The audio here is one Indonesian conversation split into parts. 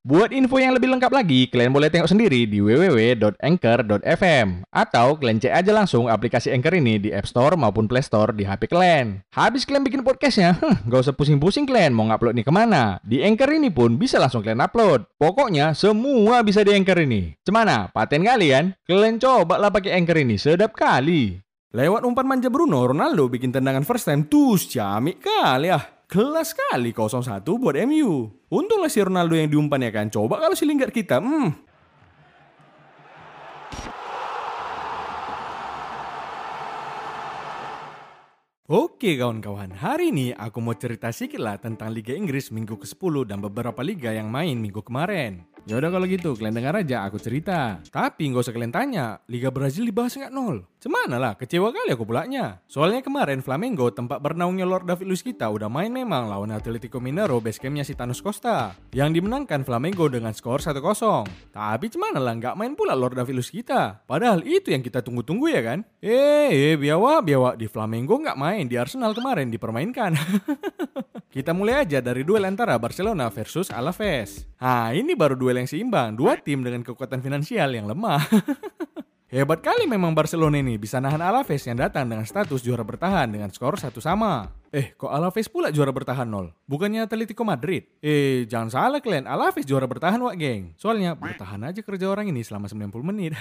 Buat info yang lebih lengkap lagi, kalian boleh tengok sendiri di www.anchor.fm atau kalian cek aja langsung aplikasi Anchor ini di App Store maupun Play Store di HP kalian. Habis kalian bikin podcastnya, huh, gak usah pusing-pusing kalian mau ngupload nih ke mana. Di Anchor ini pun bisa langsung kalian upload. Pokoknya semua bisa di Anchor ini. Cemana? Paten kalian? Kalian coba lah pakai Anchor ini, sedap kali. Lewat umpan manja Bruno, Ronaldo bikin tendangan first time, tuh ciamik kali ah. Kelas kali 0-1 buat MU. Untunglah si Ronaldo yang diumpan ya kan. Coba kalau si Lingard kita, hmm, Oke kawan-kawan, hari ini aku mau cerita sedikit lah tentang Liga Inggris minggu ke-10 dan beberapa liga yang main minggu kemarin. Ya udah kalau gitu, kalian dengar aja aku cerita. Tapi nggak usah kalian tanya, Liga Brazil dibahas nggak nol? Cemana lah, kecewa kali aku pulaknya. Soalnya kemarin Flamengo, tempat bernaungnya Lord David Luiz kita, udah main memang lawan Atletico Mineiro basecampnya si Thanos Costa. Yang dimenangkan Flamengo dengan skor 1-0. Tapi cemana lah, nggak main pula Lord David Luiz kita. Padahal itu yang kita tunggu-tunggu ya kan? Eh, eh, biawa, biawa. Di Flamengo nggak main, di Arsenal kemarin dipermainkan. kita mulai aja dari duel antara Barcelona versus Alaves. Nah, ini baru duel yang seimbang. Dua tim dengan kekuatan finansial yang lemah. Hebat kali memang Barcelona ini bisa nahan Alaves yang datang dengan status juara bertahan dengan skor satu sama. Eh, kok Alaves pula juara bertahan nol? Bukannya Atletico Madrid? Eh, jangan salah kalian, Alaves juara bertahan wak geng. Soalnya bertahan aja kerja orang ini selama 90 menit.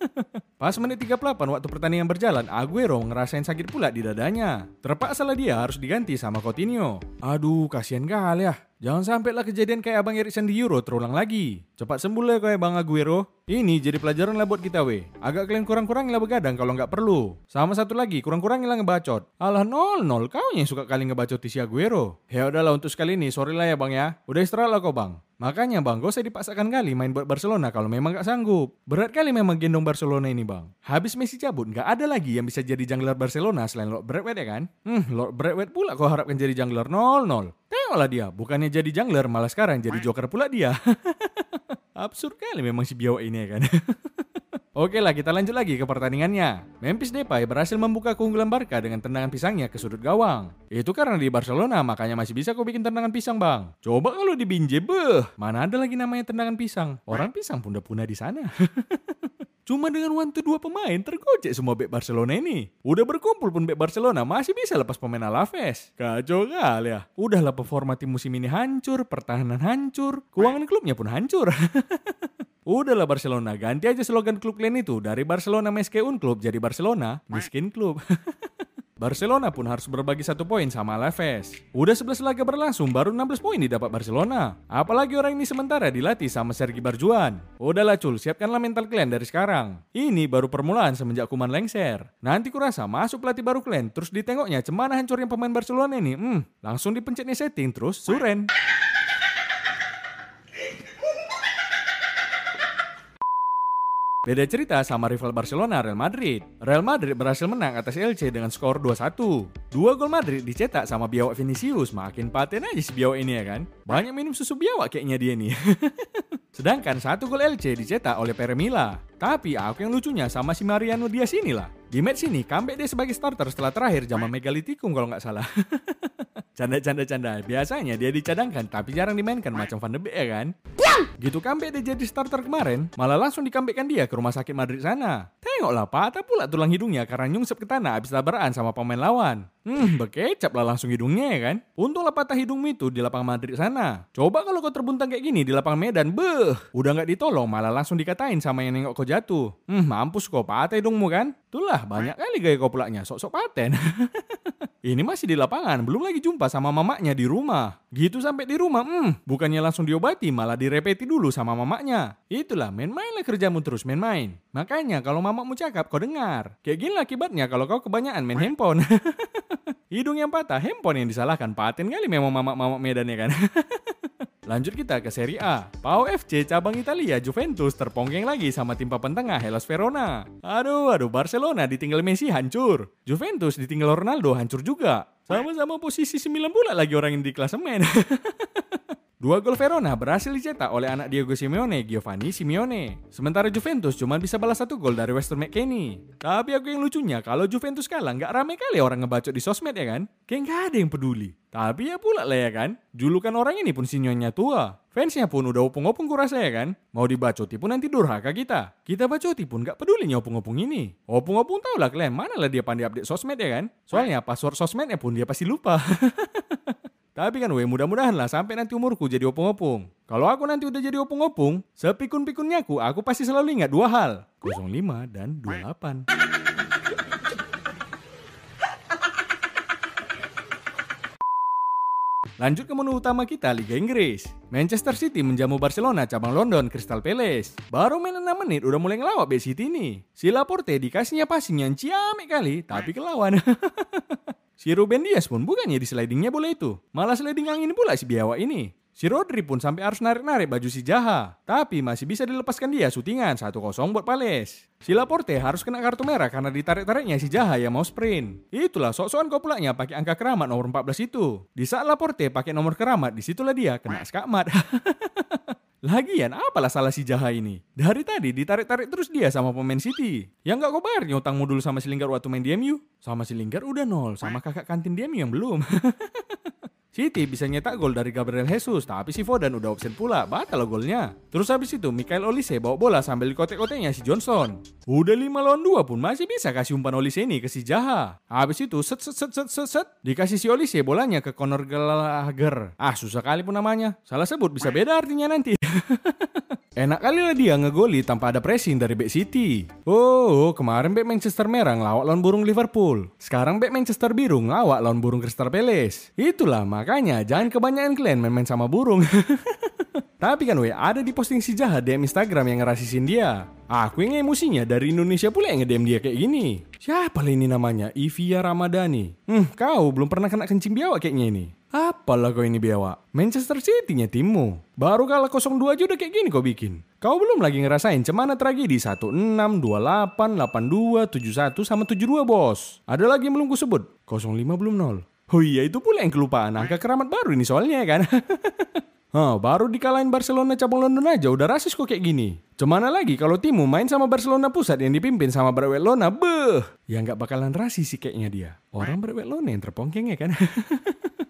Pas menit 38 waktu pertandingan berjalan, Aguero ngerasain sakit pula di dadanya. Terpaksa lah dia harus diganti sama Coutinho. Aduh, kasihan kali ya. Jangan sampai lah kejadian kayak Abang Erikson di Euro terulang lagi. Cepat sembuh lah kayak Bang Aguero. Ini jadi pelajaran lah buat kita weh. Agak kalian kurang-kurang lah begadang kalau nggak perlu. Sama satu lagi, kurang-kurang lah ngebacot. Alah nol nol, kau yang suka kali ngebacot si Aguero. Ya udahlah untuk sekali ini, sorry lah ya bang ya. Udah istirahat lah kau bang. Makanya bang, gak usah dipaksakan kali main buat Barcelona kalau memang gak sanggup. Berat kali memang gendong Barcelona ini bang. Habis Messi cabut, gak ada lagi yang bisa jadi jungler Barcelona selain Lord Bradway ya kan? Hmm, Lord Bradway pula kau harapkan jadi jungler 0-0. Tengoklah dia, bukannya jadi jungler malah sekarang jadi joker pula dia. Absurd kali memang si biawak ini ya kan. Oke lah kita lanjut lagi ke pertandingannya. Memphis Depay berhasil membuka keunggulan Barca dengan tendangan pisangnya ke sudut gawang. Itu karena di Barcelona makanya masih bisa kau bikin tendangan pisang bang. Coba kalau di Binje beh, mana ada lagi namanya tendangan pisang. Orang pisang pun udah punah di sana. Cuma dengan one to dua pemain tergocek semua back Barcelona ini. Udah berkumpul pun back Barcelona masih bisa lepas pemain Alaves. Kacau kali ya. Udahlah performa tim musim ini hancur, pertahanan hancur, keuangan klubnya pun hancur. Udahlah Barcelona, ganti aja slogan klub kalian itu dari Barcelona Meskeun Club jadi Barcelona Miskin Club. Barcelona pun harus berbagi satu poin sama Alaves. Udah 11 laga berlangsung, baru 16 poin didapat Barcelona. Apalagi orang ini sementara dilatih sama Sergi Barjuan. Udahlah cul, siapkanlah mental kalian dari sekarang. Ini baru permulaan semenjak kuman lengser. Nanti kurasa masuk pelatih baru kalian, terus ditengoknya cemana hancurnya pemain Barcelona ini. Hmm, langsung dipencetnya setting, terus suren. Beda cerita sama rival Barcelona Real Madrid. Real Madrid berhasil menang atas LC dengan skor 2-1. Dua gol Madrid dicetak sama biawak Vinicius. Makin paten aja si biawak ini ya kan. Banyak minum susu biawak kayaknya dia nih. Sedangkan satu gol LC dicetak oleh Peremila. Tapi aku yang lucunya sama si Mariano Diaz inilah. Di match ini comeback dia sebagai starter setelah terakhir zaman Megalitikum kalau nggak salah. Canda-canda canda. Biasanya dia dicadangkan tapi jarang dimainkan macam Van de Beek ya kan? Gitu comeback dia jadi starter kemarin, malah langsung dikambekkan dia ke rumah sakit Madrid sana. Tengoklah patah pula tulang hidungnya karena nyungsep ke tanah habis tabrakan sama pemain lawan. Hmm, bekecap lah langsung hidungnya ya kan? Untunglah patah hidung itu di lapangan Madrid sana. Coba kalau kau terbuntang kayak gini di lapangan Medan, beh, udah nggak ditolong malah langsung dikatain sama yang nengok kau jatuh. Hmm, mampus kau patah hidungmu kan? Itulah banyak kali gaya kau pulaknya, sok-sok paten. Ini masih di lapangan, belum lagi jumpa sama mamaknya di rumah. Gitu sampai di rumah, hmm, bukannya langsung diobati, malah direpeti dulu sama mamaknya. Itulah, main-mainlah kerjamu terus, main-main. Makanya kalau mamakmu cakap, kau dengar. Kayak gini akibatnya kalau kau kebanyakan main handphone. Hidung yang patah, handphone yang disalahkan. Paten kali memang mamak-mamak Medan ya kan. Lanjut kita ke Serie A. Pau FC cabang Italia Juventus terponggeng lagi sama tim papan tengah Hellas Verona. Aduh, aduh Barcelona ditinggal Messi hancur. Juventus ditinggal Ronaldo hancur juga. Sama-sama posisi 9 bulan lagi orang yang di klasemen. Dua gol Verona berhasil dicetak oleh anak Diego Simeone, Giovanni Simeone. Sementara Juventus cuma bisa balas satu gol dari Weston McKennie. Tapi aku yang lucunya, kalau Juventus kalah nggak rame kali orang ngebacot di sosmed ya kan? Kayak nggak ada yang peduli. Tapi ya pula lah ya kan, julukan orang ini pun sinyonya tua. Fansnya pun udah opung-opung kurasa ya kan? Mau dibacoti pun nanti durhaka kita. Kita bacoti pun nggak peduli nih opung-opung ini. Opung-opung tau lah kalian, mana lah dia pandai update sosmed ya kan? Soalnya password sosmednya pun dia pasti lupa. Tapi kan weh mudah-mudahan lah sampai nanti umurku jadi opung-opung. Kalau aku nanti udah jadi opung-opung, sepikun-pikunnya aku, aku pasti selalu ingat dua hal. 05 dan 28. Lanjut ke menu utama kita Liga Inggris. Manchester City menjamu Barcelona cabang London Crystal Palace. Baru main 6 menit udah mulai ngelawak B City nih. Si Laporte dikasihnya passing yang ciamik kali, tapi kelawan. si Ruben Dias pun bukannya di slidingnya bola itu. Malah sliding angin pula si biawak ini. Si Rodri pun sampai harus narik-narik baju si Jaha. Tapi masih bisa dilepaskan dia syutingan 1-0 buat Pales. Si Laporte harus kena kartu merah karena ditarik-tariknya si Jaha yang mau sprint. Itulah sok-sokan kau pulanya pakai angka keramat nomor 14 itu. Di saat Laporte pakai nomor keramat, di situlah dia kena skakmat. Lagian apalah salah si Jaha ini? Dari tadi ditarik-tarik terus dia sama pemain City. Yang gak kau bayarnya utangmu dulu sama si Lingard waktu main di MU. Sama si Lingard udah nol, sama kakak kantin di MU yang belum. City bisa nyetak gol dari Gabriel Jesus, tapi si Foden udah option pula, batal golnya. Terus habis itu Michael Olise bawa bola sambil dikotek-koteknya si Johnson. Udah 5 lawan 2 pun masih bisa kasih umpan Olise ini ke si Jaha. Habis itu set set set set set set dikasih si Olise bolanya ke Conor Gallagher. Ah susah kali pun namanya. Salah sebut bisa beda artinya nanti. Enak kali lah dia ngegoli tanpa ada pressing dari back City. Oh, kemarin back Manchester Merah ngelawak lawan burung Liverpool. Sekarang back Manchester Biru ngelawak lawan burung Crystal Palace. Itulah makanya jangan kebanyakan kalian main-main sama burung. Tapi kan weh, ada di posting si jahat DM Instagram yang ngerasisin dia. Aku yang emosinya dari Indonesia pula yang nge-DM dia kayak gini. Siapa lah ini namanya? Ivia Ramadhani. Hmm, kau belum pernah kena kencing biawak kayaknya ini. Apalah kau ini biawak? Manchester City-nya timmu. Baru kalah 0-2 aja udah kayak gini kau bikin. Kau belum lagi ngerasain cemana tragedi 16, 28, 82, 71, sama 72 bos. Ada lagi yang belum sebut. 05 belum nol. Oh iya itu pula yang kelupaan. Angka keramat baru ini soalnya kan. Hah, baru dikalahin Barcelona cabang London aja udah rasis kok kayak gini. Cemana lagi kalau timu main sama Barcelona pusat yang dipimpin sama Barcelona, beh, ya nggak bakalan rasis sih kayaknya dia. Orang Barcelona yang terpongkeng ya kan.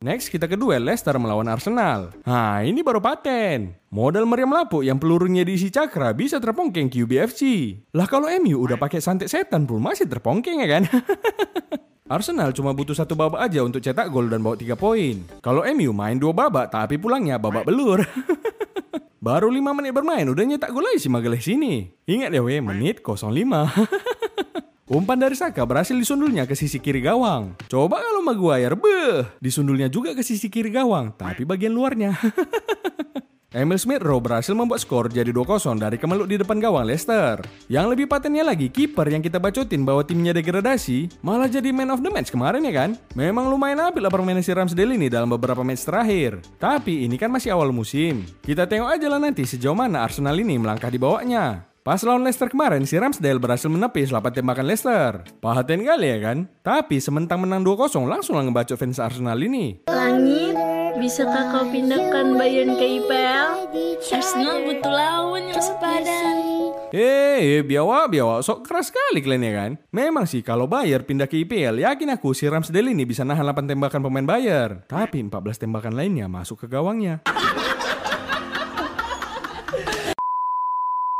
Next kita kedua Leicester melawan Arsenal. Nah ini baru paten. Modal meriam lapuk yang pelurunya diisi cakra bisa terpongkeng QBFC. Lah kalau MU udah pakai santet setan pun masih terpongkeng ya kan? Arsenal cuma butuh satu babak aja untuk cetak gol dan bawa 3 poin. Kalau MU main dua babak tapi pulangnya babak belur. Baru 5 menit bermain udah nyetak gol lagi si Magalhaes sini. Ingat ya weh, menit 05. Umpan dari Saka berhasil disundulnya ke sisi kiri gawang. Coba kalau Maguire, beh, disundulnya juga ke sisi kiri gawang, tapi bagian luarnya. Emil Smith Rowe berhasil membuat skor jadi 2-0 dari kemeluk di depan gawang Leicester. Yang lebih patennya lagi, kiper yang kita bacotin bahwa timnya degradasi, malah jadi man of the match kemarin ya kan? Memang lumayan apik lah permainan si Ramsdale ini dalam beberapa match terakhir. Tapi ini kan masih awal musim. Kita tengok aja lah nanti sejauh mana Arsenal ini melangkah di bawahnya. Pas lawan Leicester kemarin, si Ramsdale berhasil menepis 8 tembakan Leicester. Pahatin kali ya kan? Tapi sementang menang 2-0 langsung lah ngebacot fans Arsenal ini. Langit Bisakah kau pindahkan Bayern ke IPL? Arsenal butuh lawan yang sepadan. Eh, biawa, biawa, sok keras sekali kalian ya kan? Memang sih kalau Bayer pindah ke IPL, yakin aku si Ramsdale ini bisa nahan 8 tembakan pemain Bayer. Tapi 14 tembakan lainnya masuk ke gawangnya.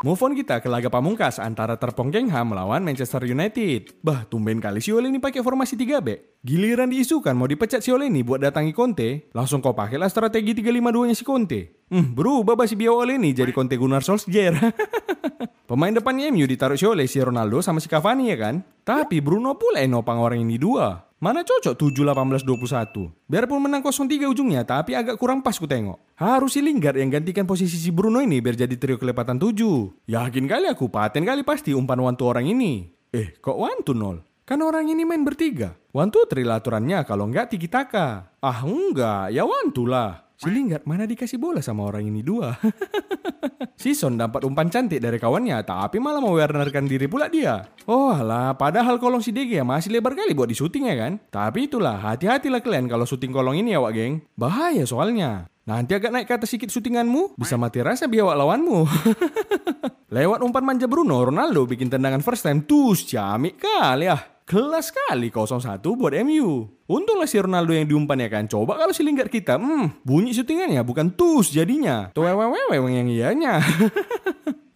Move on kita ke laga pamungkas antara Terpongkengham melawan Manchester United. Bah, tumben kali si Ole ini pakai formasi 3 back. Giliran diisukan mau dipecat si Ole ini buat datangi Conte, langsung kau pakailah strategi 352-nya si Conte. Hmm, berubah bah si Bio Ole ini jadi Conte Gunnar Solskjaer. Pemain depannya MU ditaruh si Ole, si Ronaldo sama si Cavani ya kan? Tapi Bruno pula yang nopang orang ini dua. Mana cocok 7-18-21. Biarpun menang 0-3 ujungnya, tapi agak kurang pas ku tengok. Harus si Lingard yang gantikan posisi si Bruno ini biar jadi trio kelepatan 7. Yakin kali aku, paten kali pasti umpan wantu orang ini. Eh, kok wantu nol? Kan orang ini main bertiga. Wantu aturannya kalau enggak tiki taka. Ah enggak, ya wantu lah. Si mana dikasih bola sama orang ini dua. si Son dapat umpan cantik dari kawannya, tapi malah mau Wernerkan diri pula dia. Oh lah, padahal kolong si DG masih lebar kali buat di syuting ya kan? Tapi itulah, hati-hatilah kalian kalau syuting kolong ini ya wak geng. Bahaya soalnya. Nanti agak naik ke atas sedikit syutinganmu, bisa mati rasa biawak lawanmu. Lewat umpan manja Bruno, Ronaldo bikin tendangan first time, tus ciamik kali ah. Kelas sekali 0-1 buat MU. Untunglah si Ronaldo yang diumpan ya kan. Coba kalau si Lingard kita, hmm, bunyi syutingannya bukan tus jadinya. Tuh wewe yang ianya.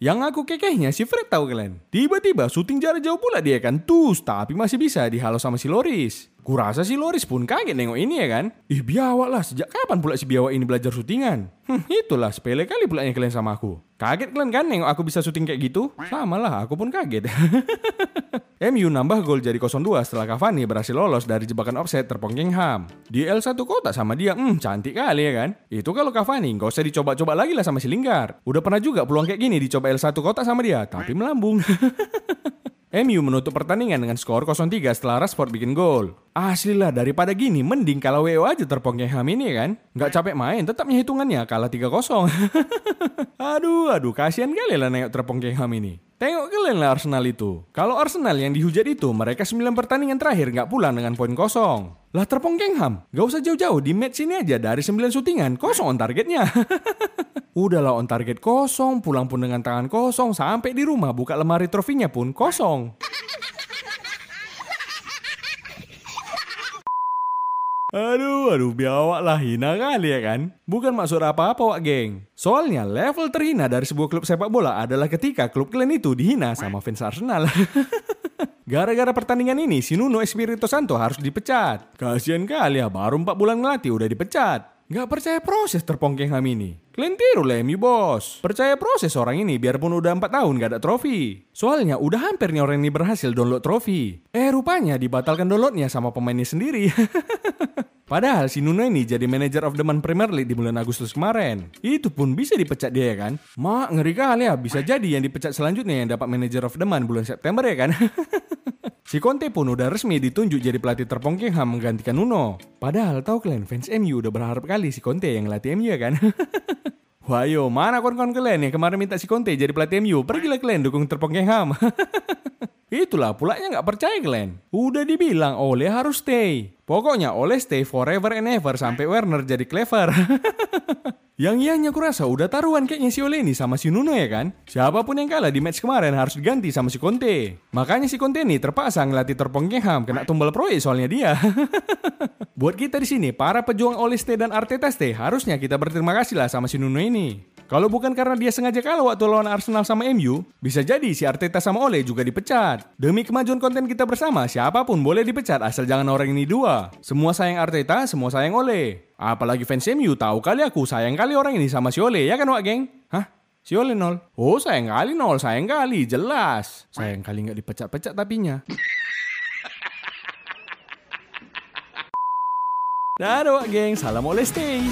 Yang aku kekehnya si Fred tahu kalian. Tiba-tiba syuting jarak jauh pula dia kan tus, tapi masih bisa dihalau sama si Loris. Kurasa si Loris pun kaget nengok ini ya kan. Ih biawak lah, sejak kapan pula si biawak ini belajar syutingan? Hmm, itulah sepele kali pula yang kalian sama aku. Kaget kalian kan nengok aku bisa syuting kayak gitu? Sama lah, aku pun kaget. MU nambah gol jadi 0-2 setelah Cavani berhasil lolos dari jebakan offset terpongkengham. Di L1 kota sama dia, hmm cantik kali ya kan? Itu kalau Cavani, nggak usah dicoba-coba lagi lah sama si Lingard. Udah pernah juga peluang kayak gini dicoba L1 kota sama dia, tapi melambung. MU menutup pertandingan dengan skor 0-3 setelah Rashford bikin gol. Asli lah, daripada gini, mending kalau WO aja terpongkengham ini ya kan. Nggak capek main, tetapnya hitungannya kalah 3-0. aduh, aduh, kasihan kali lah nengok terpongkengham ini. Tengok kalian lah Arsenal itu. Kalau Arsenal yang dihujat itu, mereka 9 pertandingan terakhir nggak pulang dengan poin kosong. Lah terpongkengham, gak usah jauh-jauh, di match ini aja dari 9 syutingan, kosong on targetnya. Udahlah on target kosong, pulang pun dengan tangan kosong, sampai di rumah buka lemari trofinya pun kosong. Aduh, aduh, biawak lah hina kali ya kan? Bukan maksud apa-apa wak geng. Soalnya level terhina dari sebuah klub sepak bola adalah ketika klub kalian itu dihina sama fans Arsenal. Gara-gara pertandingan ini, si Nuno Espirito Santo harus dipecat. Kasian kali ya, baru 4 bulan ngelatih udah dipecat. Gak percaya proses terpongkengham ini. Kalian tiru MU bos. Percaya proses orang ini biarpun udah 4 tahun gak ada trofi. Soalnya udah hampir nih orang ini berhasil download trofi. Eh rupanya dibatalkan downloadnya sama pemainnya sendiri. Padahal si Nuno ini jadi manager of the month Premier League di bulan Agustus kemarin. Itu pun bisa dipecat dia ya kan? Mak ngeri kali ya, bisa jadi yang dipecat selanjutnya yang dapat manager of the month bulan September ya kan? Si Conte pun udah resmi ditunjuk jadi pelatih terpongkengham menggantikan Nuno. Padahal tahu kalian fans MU udah berharap kali si Conte yang ngelatih MU ya kan? Wah yo, mana kawan-kawan kalian yang kemarin minta si Conte jadi pelatih MU? Pergilah kalian dukung terpongkengham. Itulah pulanya nggak percaya kalian. Udah dibilang Ole harus stay. Pokoknya Ole stay forever and ever sampai Werner jadi clever. Yang ianya kurasa udah taruhan kayaknya si Ole ini sama si Nuno ya kan? Siapa pun yang kalah di match kemarin harus diganti sama si Conte. Makanya si Conte ini terpaksa ngelatih terpongkengham kena tumbal proyek soalnya dia. Buat kita di sini, para pejuang Ole Ste dan Arteta Ste, harusnya kita berterima kasih lah sama si Nuno ini. Kalau bukan karena dia sengaja kalah waktu lawan Arsenal sama MU, bisa jadi si Arteta sama Ole juga dipecat. Demi kemajuan konten kita bersama, siapa pun boleh dipecat asal jangan orang ini dua. Semua sayang Arteta, semua sayang Ole. Apalagi fans MU tahu kali aku sayang kali orang ini sama si Ole, ya kan Wak Geng? Hah? Si Ole nol? Oh sayang kali nol, sayang kali, jelas. Sayang kali nggak dipecat-pecat tapinya. Dadah Wak Geng, salam Ole stay.